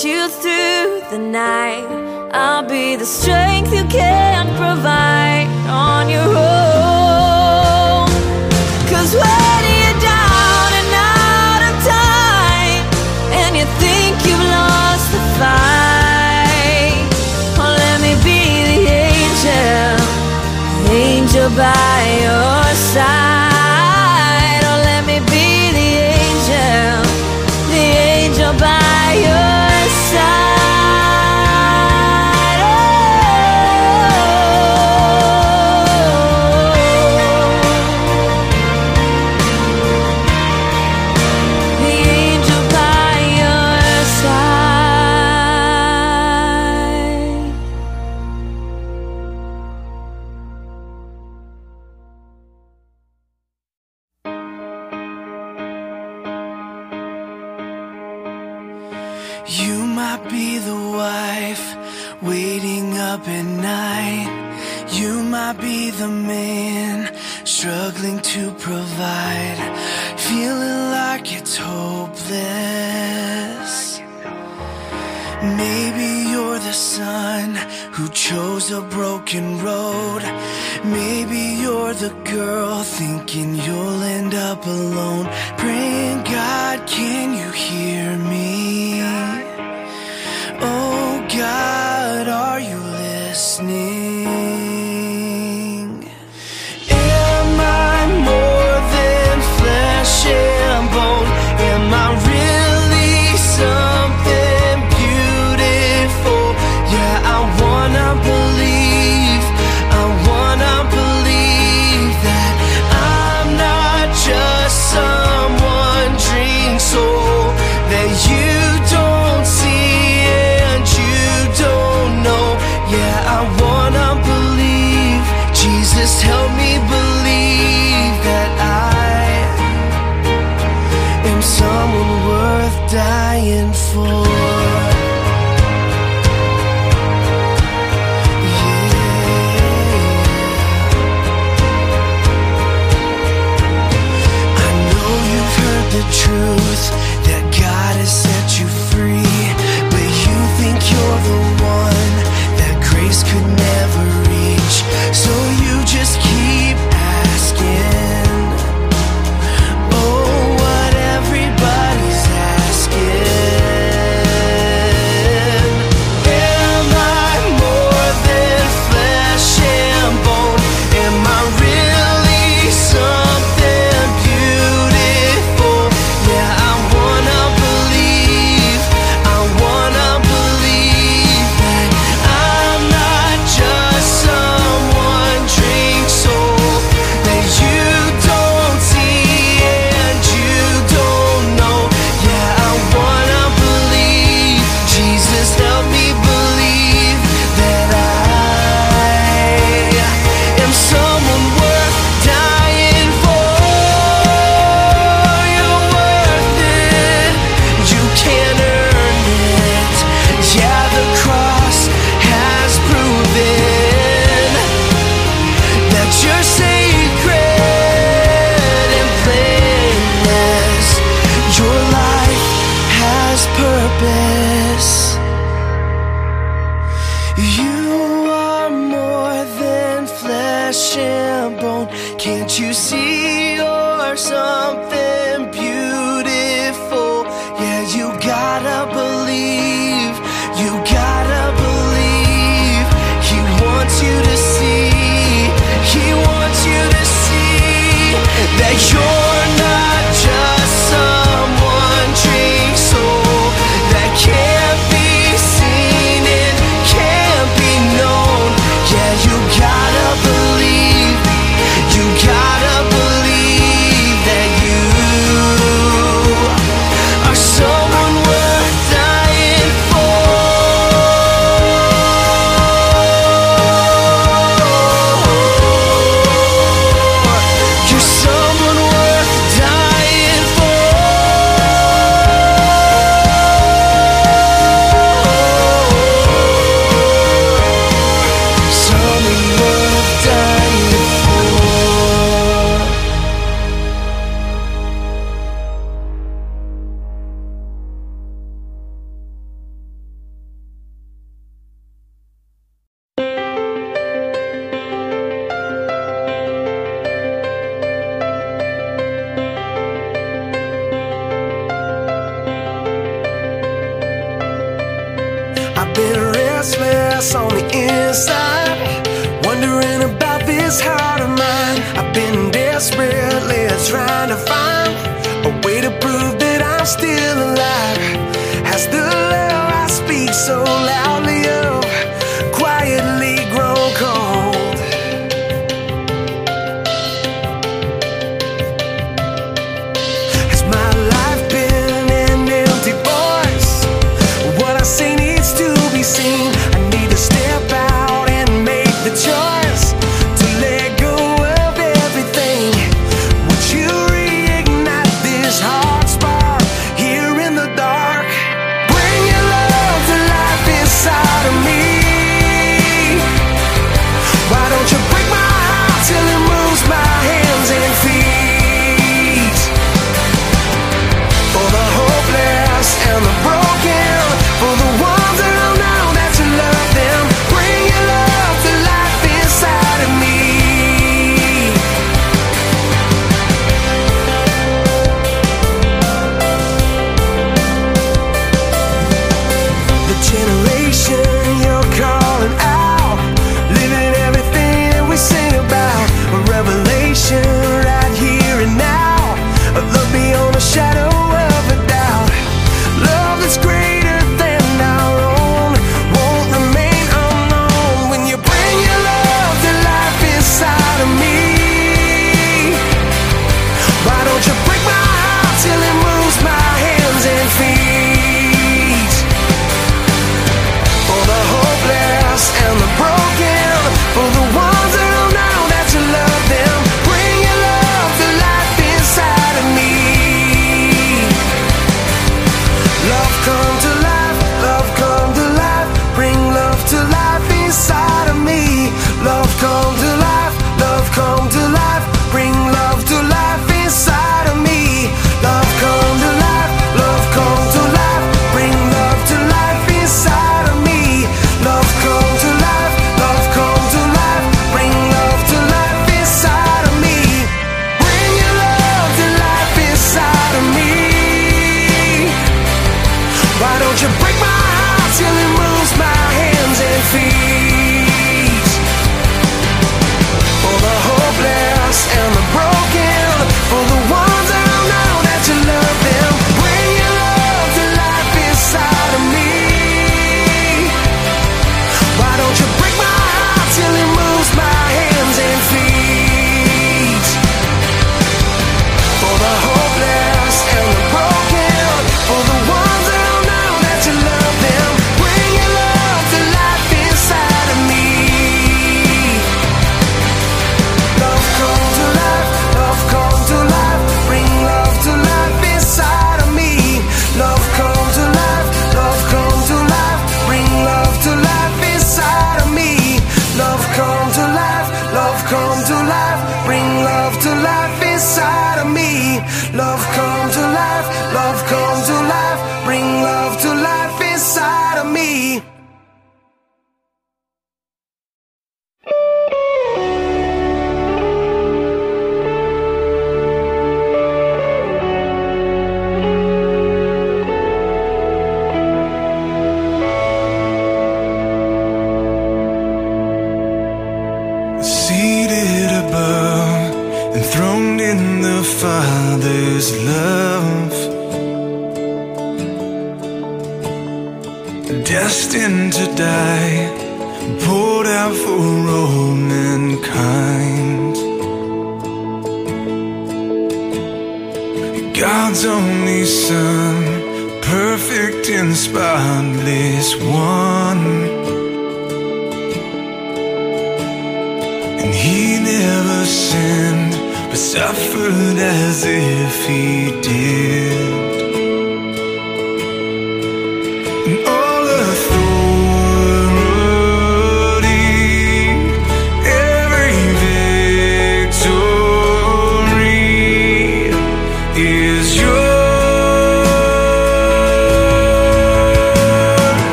you through the night. I'll be the strength you can't provide on your own. this. Maybe you're the son who chose a broken road. Maybe you're the girl thinking you'll end up alone. Praying, God, can you hear me? Oh, God, are you listening?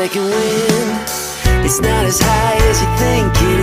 second wind It's not as high as you think it is.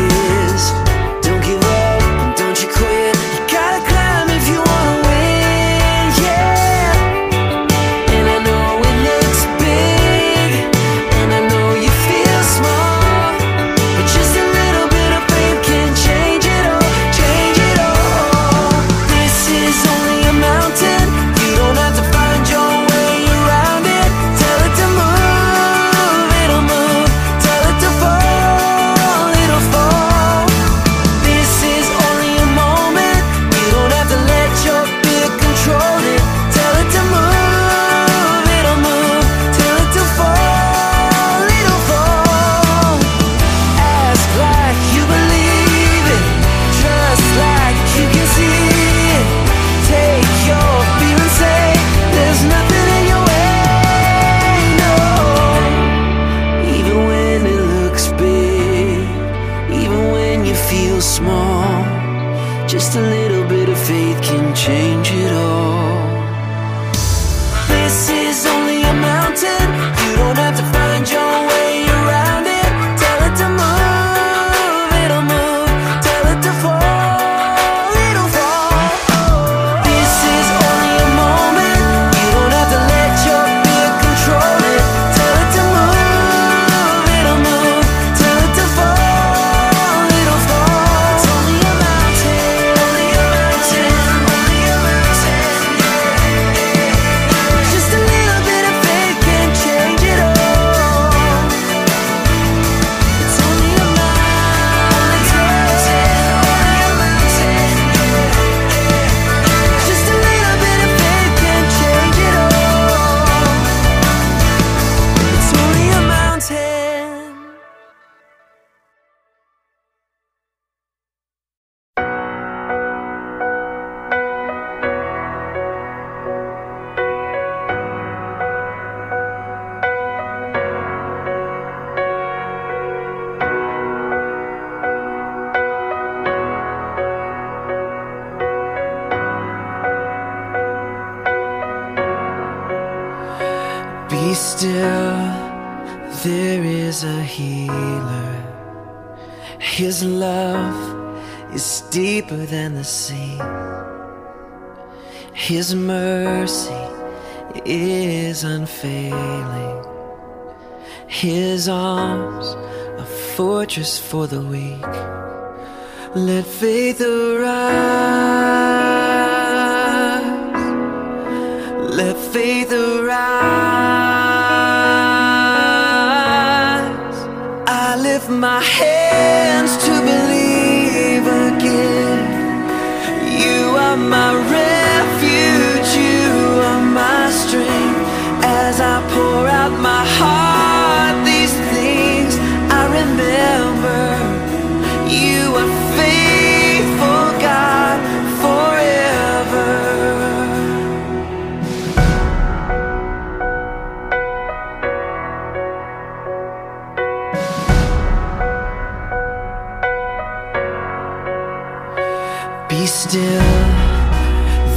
Be still,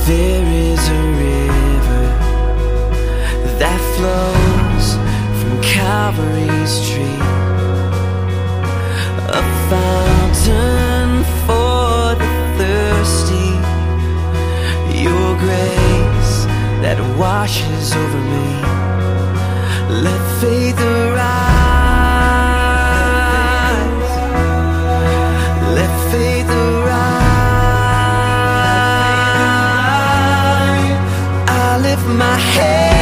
there is a river that flows from Calvary's tree. A fountain for the thirsty, your grace that washes over me. Let faith arise. my head.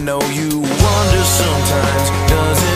know you wonder sometimes, does it?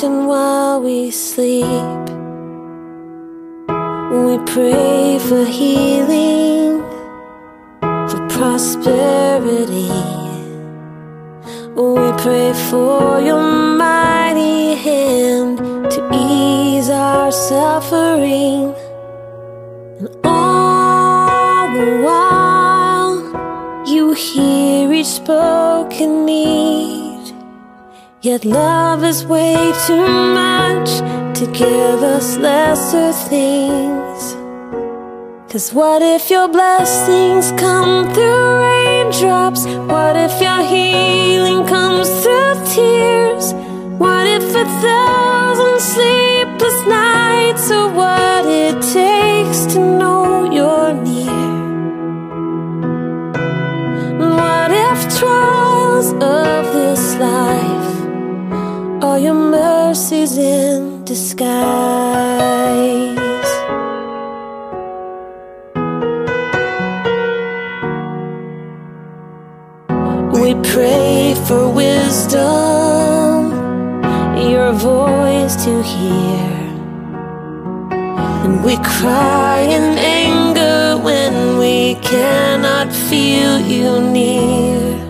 Protection while we sleep. We pray for healing. For prosperity. We pray for your mighty hand to ease our suffering. And all the while, you hear each spoken need. Yet love is way too much to give us lesser things. Cause what if your blessings come through raindrops? What if your healing comes through tears? What if a thousand sleepless nights are what it takes to know you're near? What if trials of this are your mercies in disguise? We pray for wisdom, your voice to hear. And we cry in anger when we cannot feel you near.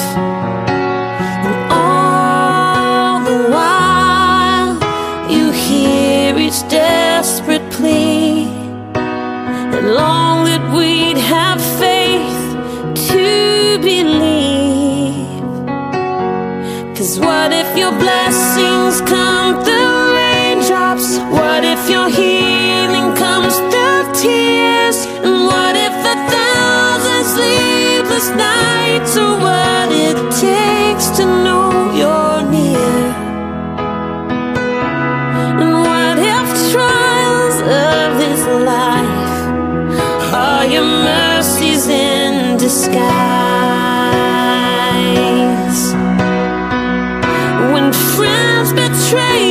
answer what it takes to know you're near. And what if trials of this life are your mercies in disguise? When friends betray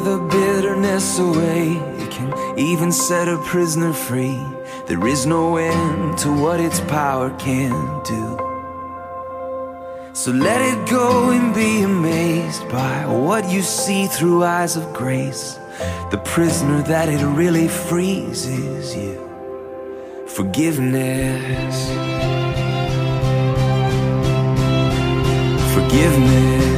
clear the bitterness away. It can even set a prisoner free. There is no end to what its power can do. So let it go and be amazed by what you see through eyes of grace. The prisoner that it really frees is you. Forgiveness. Forgiveness.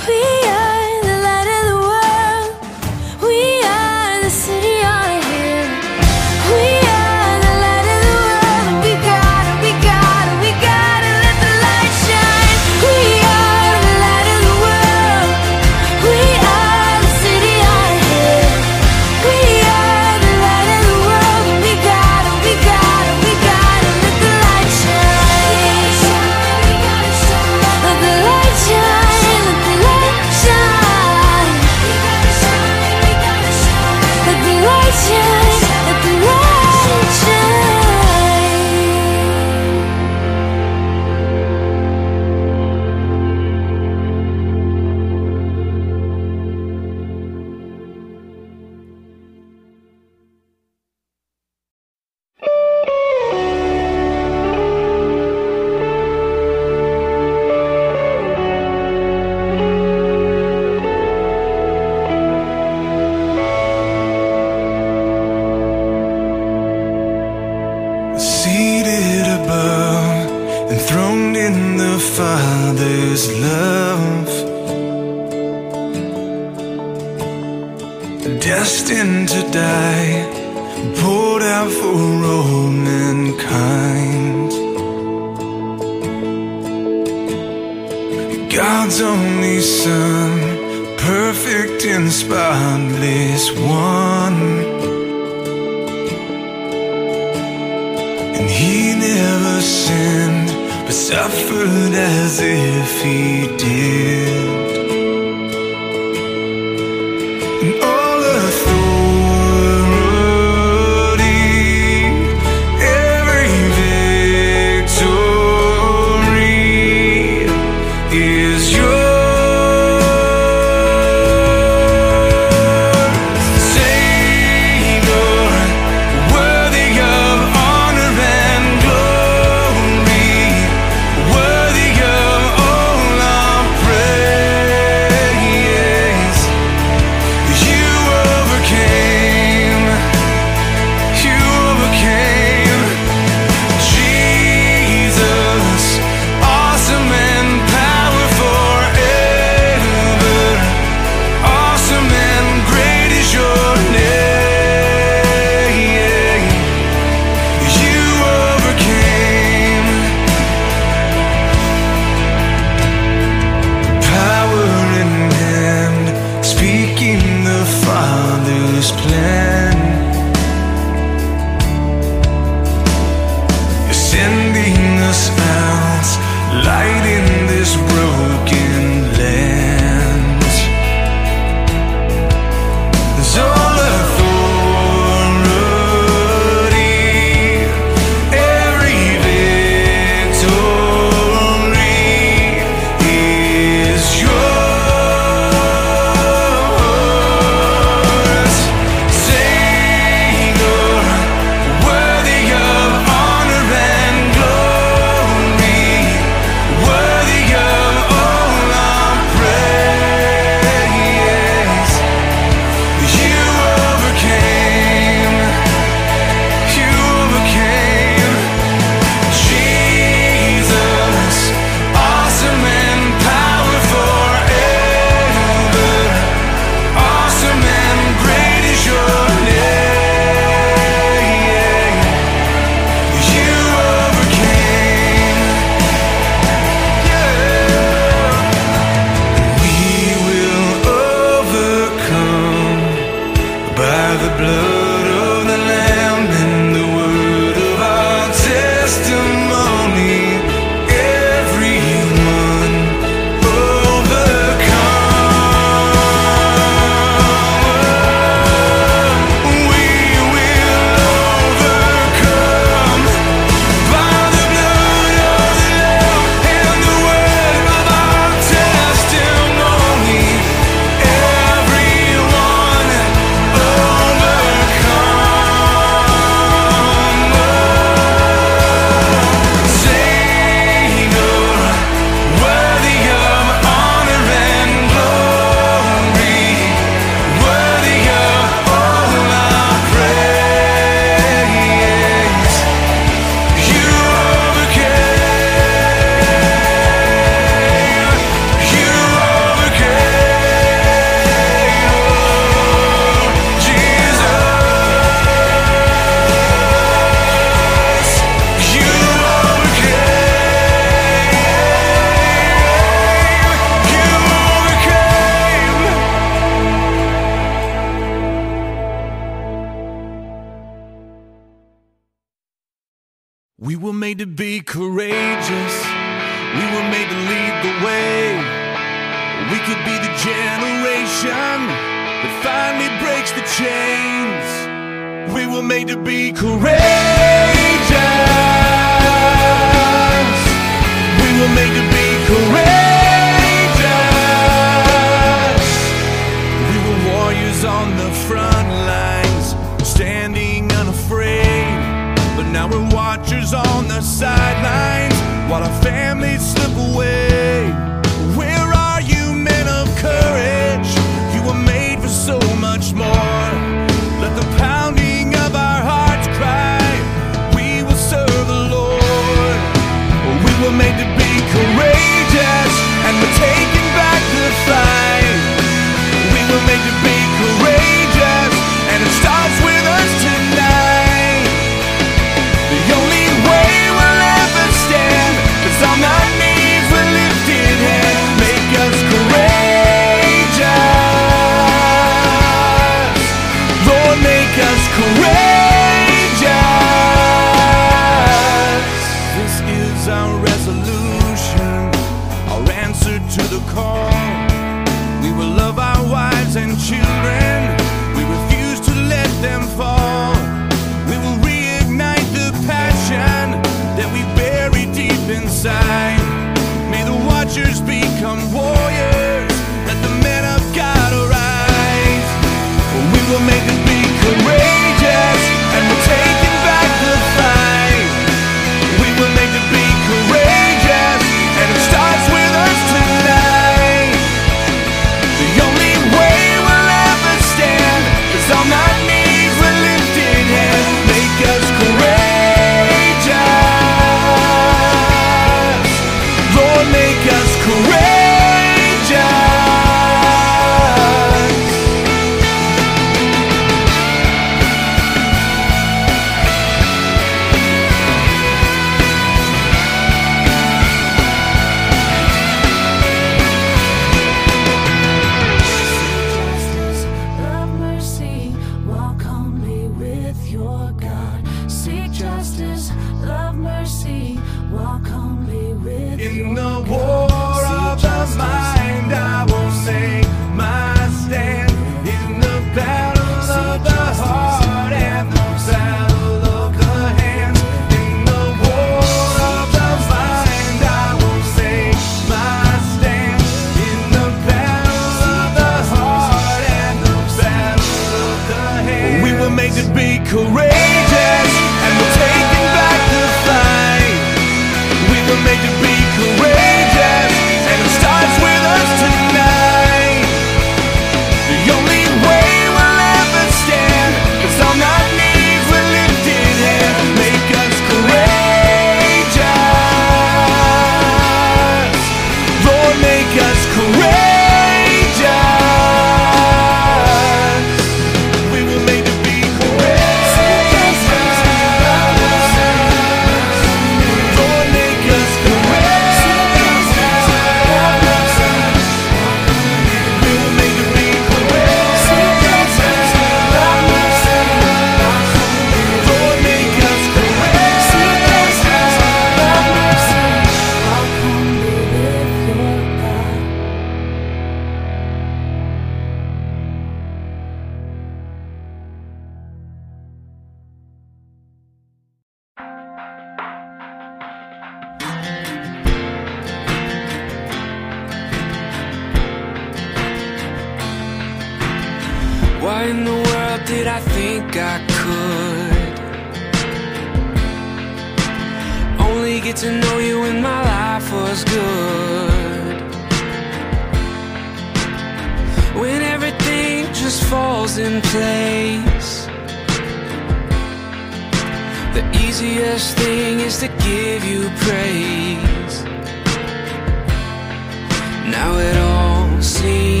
Now it all seems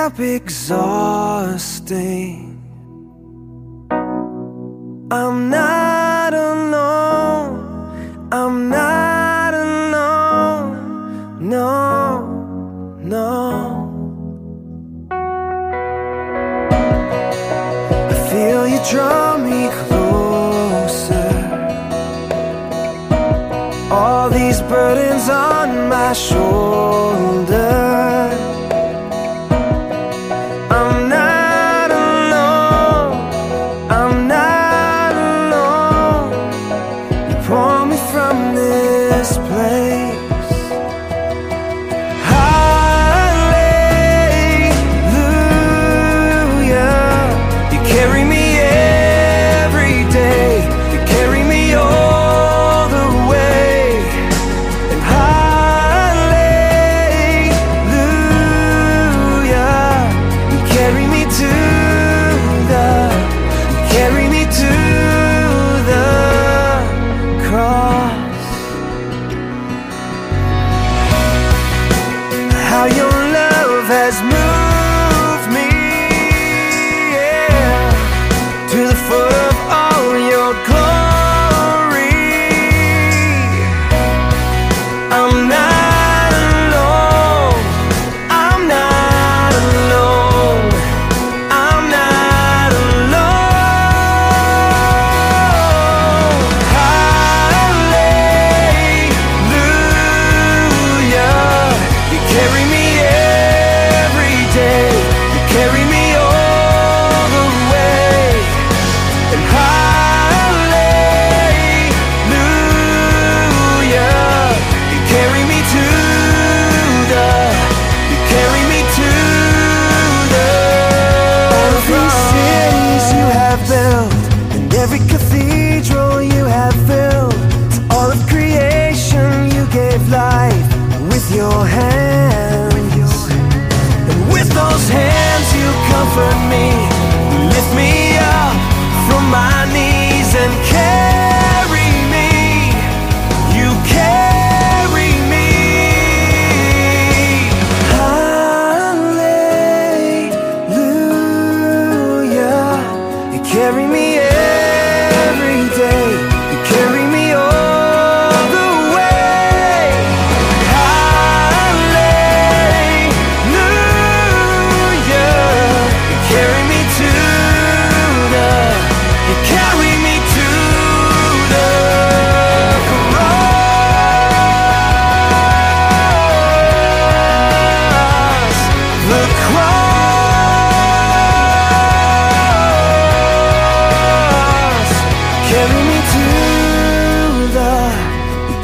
step exhausting, I'm not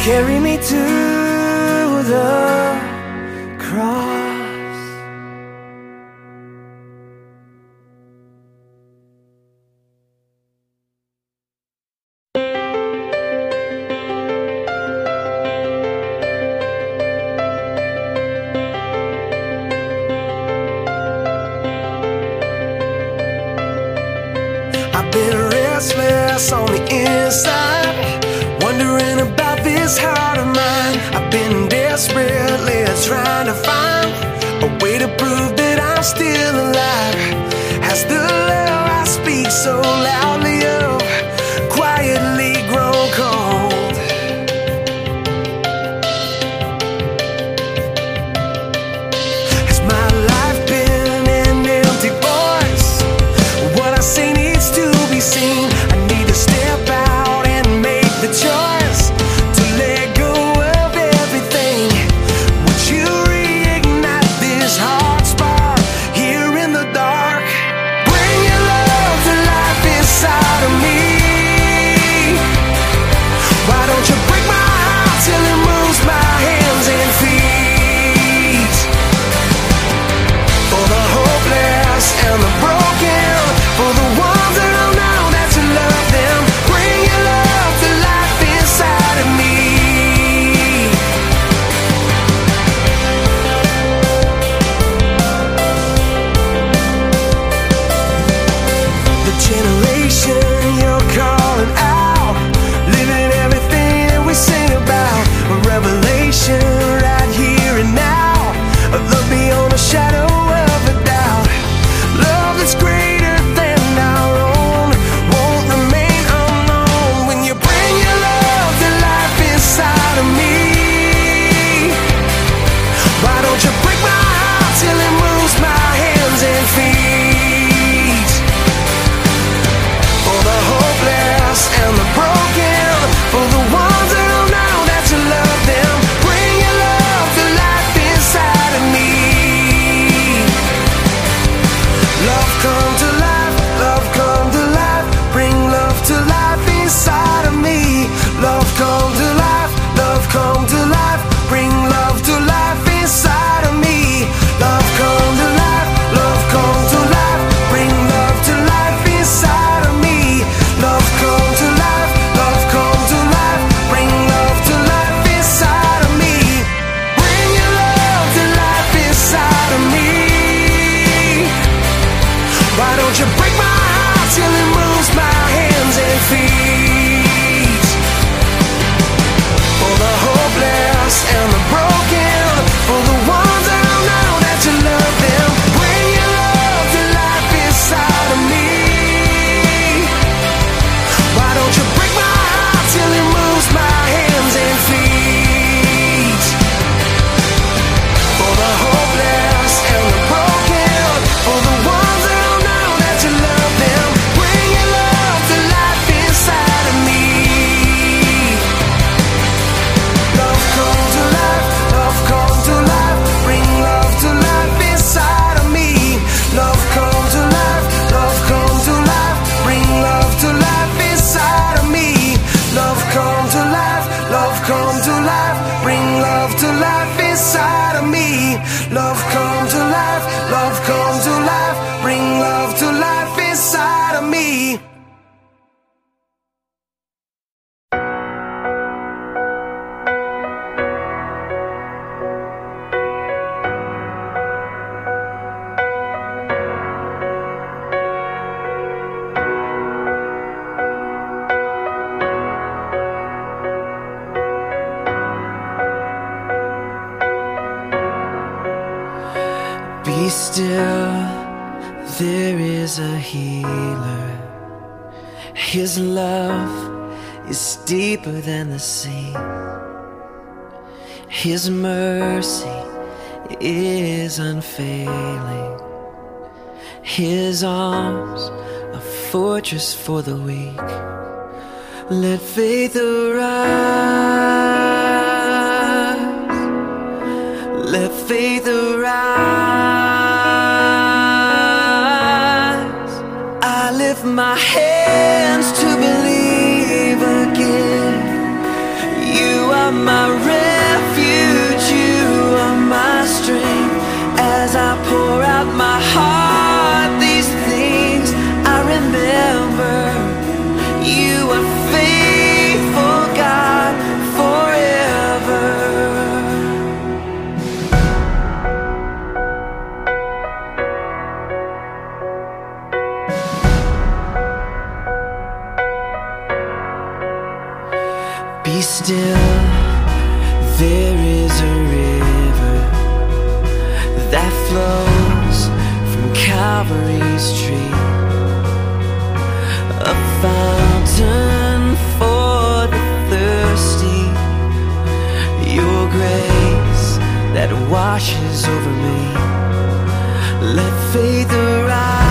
carry me to the cross. deeper than the sea. His mercy is unfailing. His arms, a fortress for the weak. Let faith arise. Let faith arise. I lift my head. my that washes over me. Let faith arise.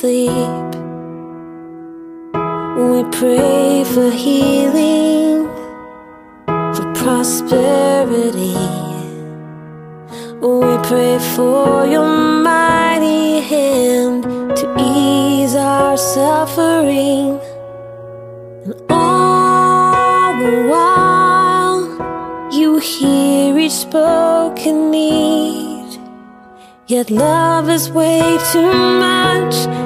sleep. We pray for healing, for prosperity. We pray for your mighty hand to ease our suffering. And all the while, you hear each spoken need. Yet love is way too much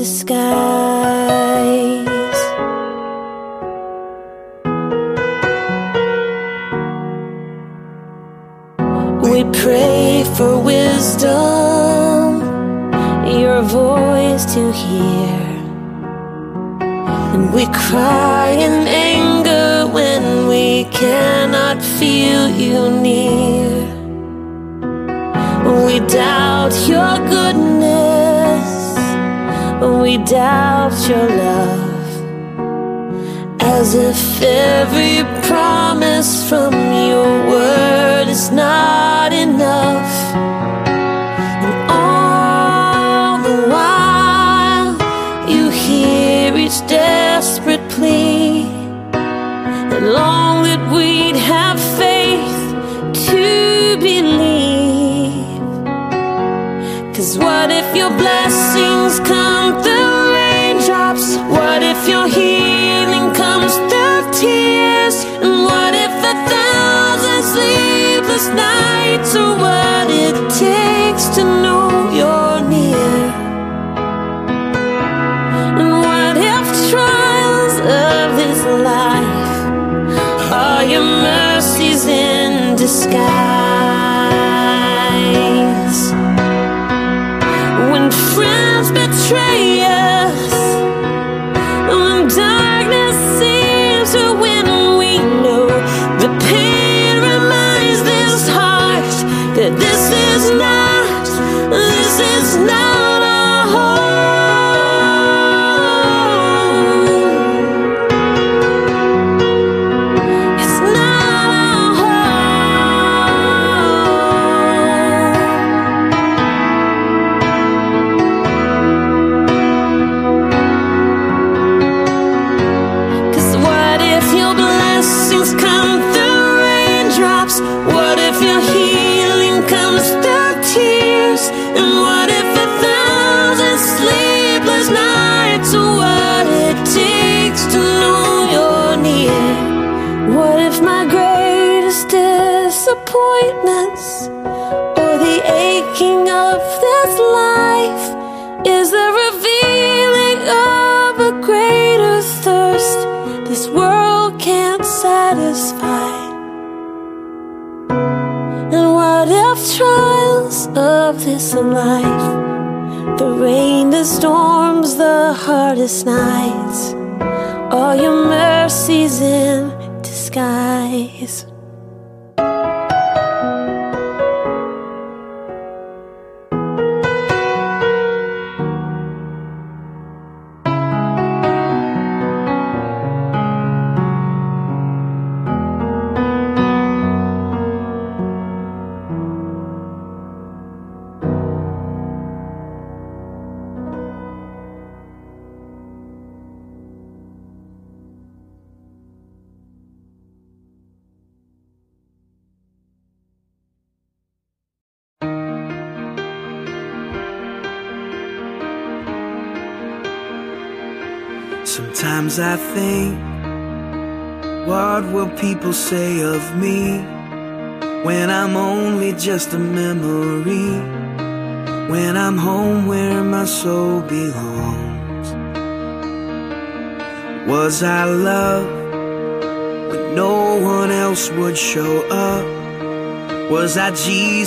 disguise. We pray for wisdom, your voice to hear, and we cry in anger when we cannot feel you near. We doubt your goodness when we doubt your love. As if every promise from your word is not enough. Disguise? When friends betray us, when darkness seems to win, we know the pain reminds this heart that this is not, this is not of this life, the rain, the storms, the hardest nights, are your mercies in disguise? Sometimes I think, what will people say of me when I'm only just a memory? When I'm home where my soul belongs. Was I loved when no one else would show up? Was I Jesus?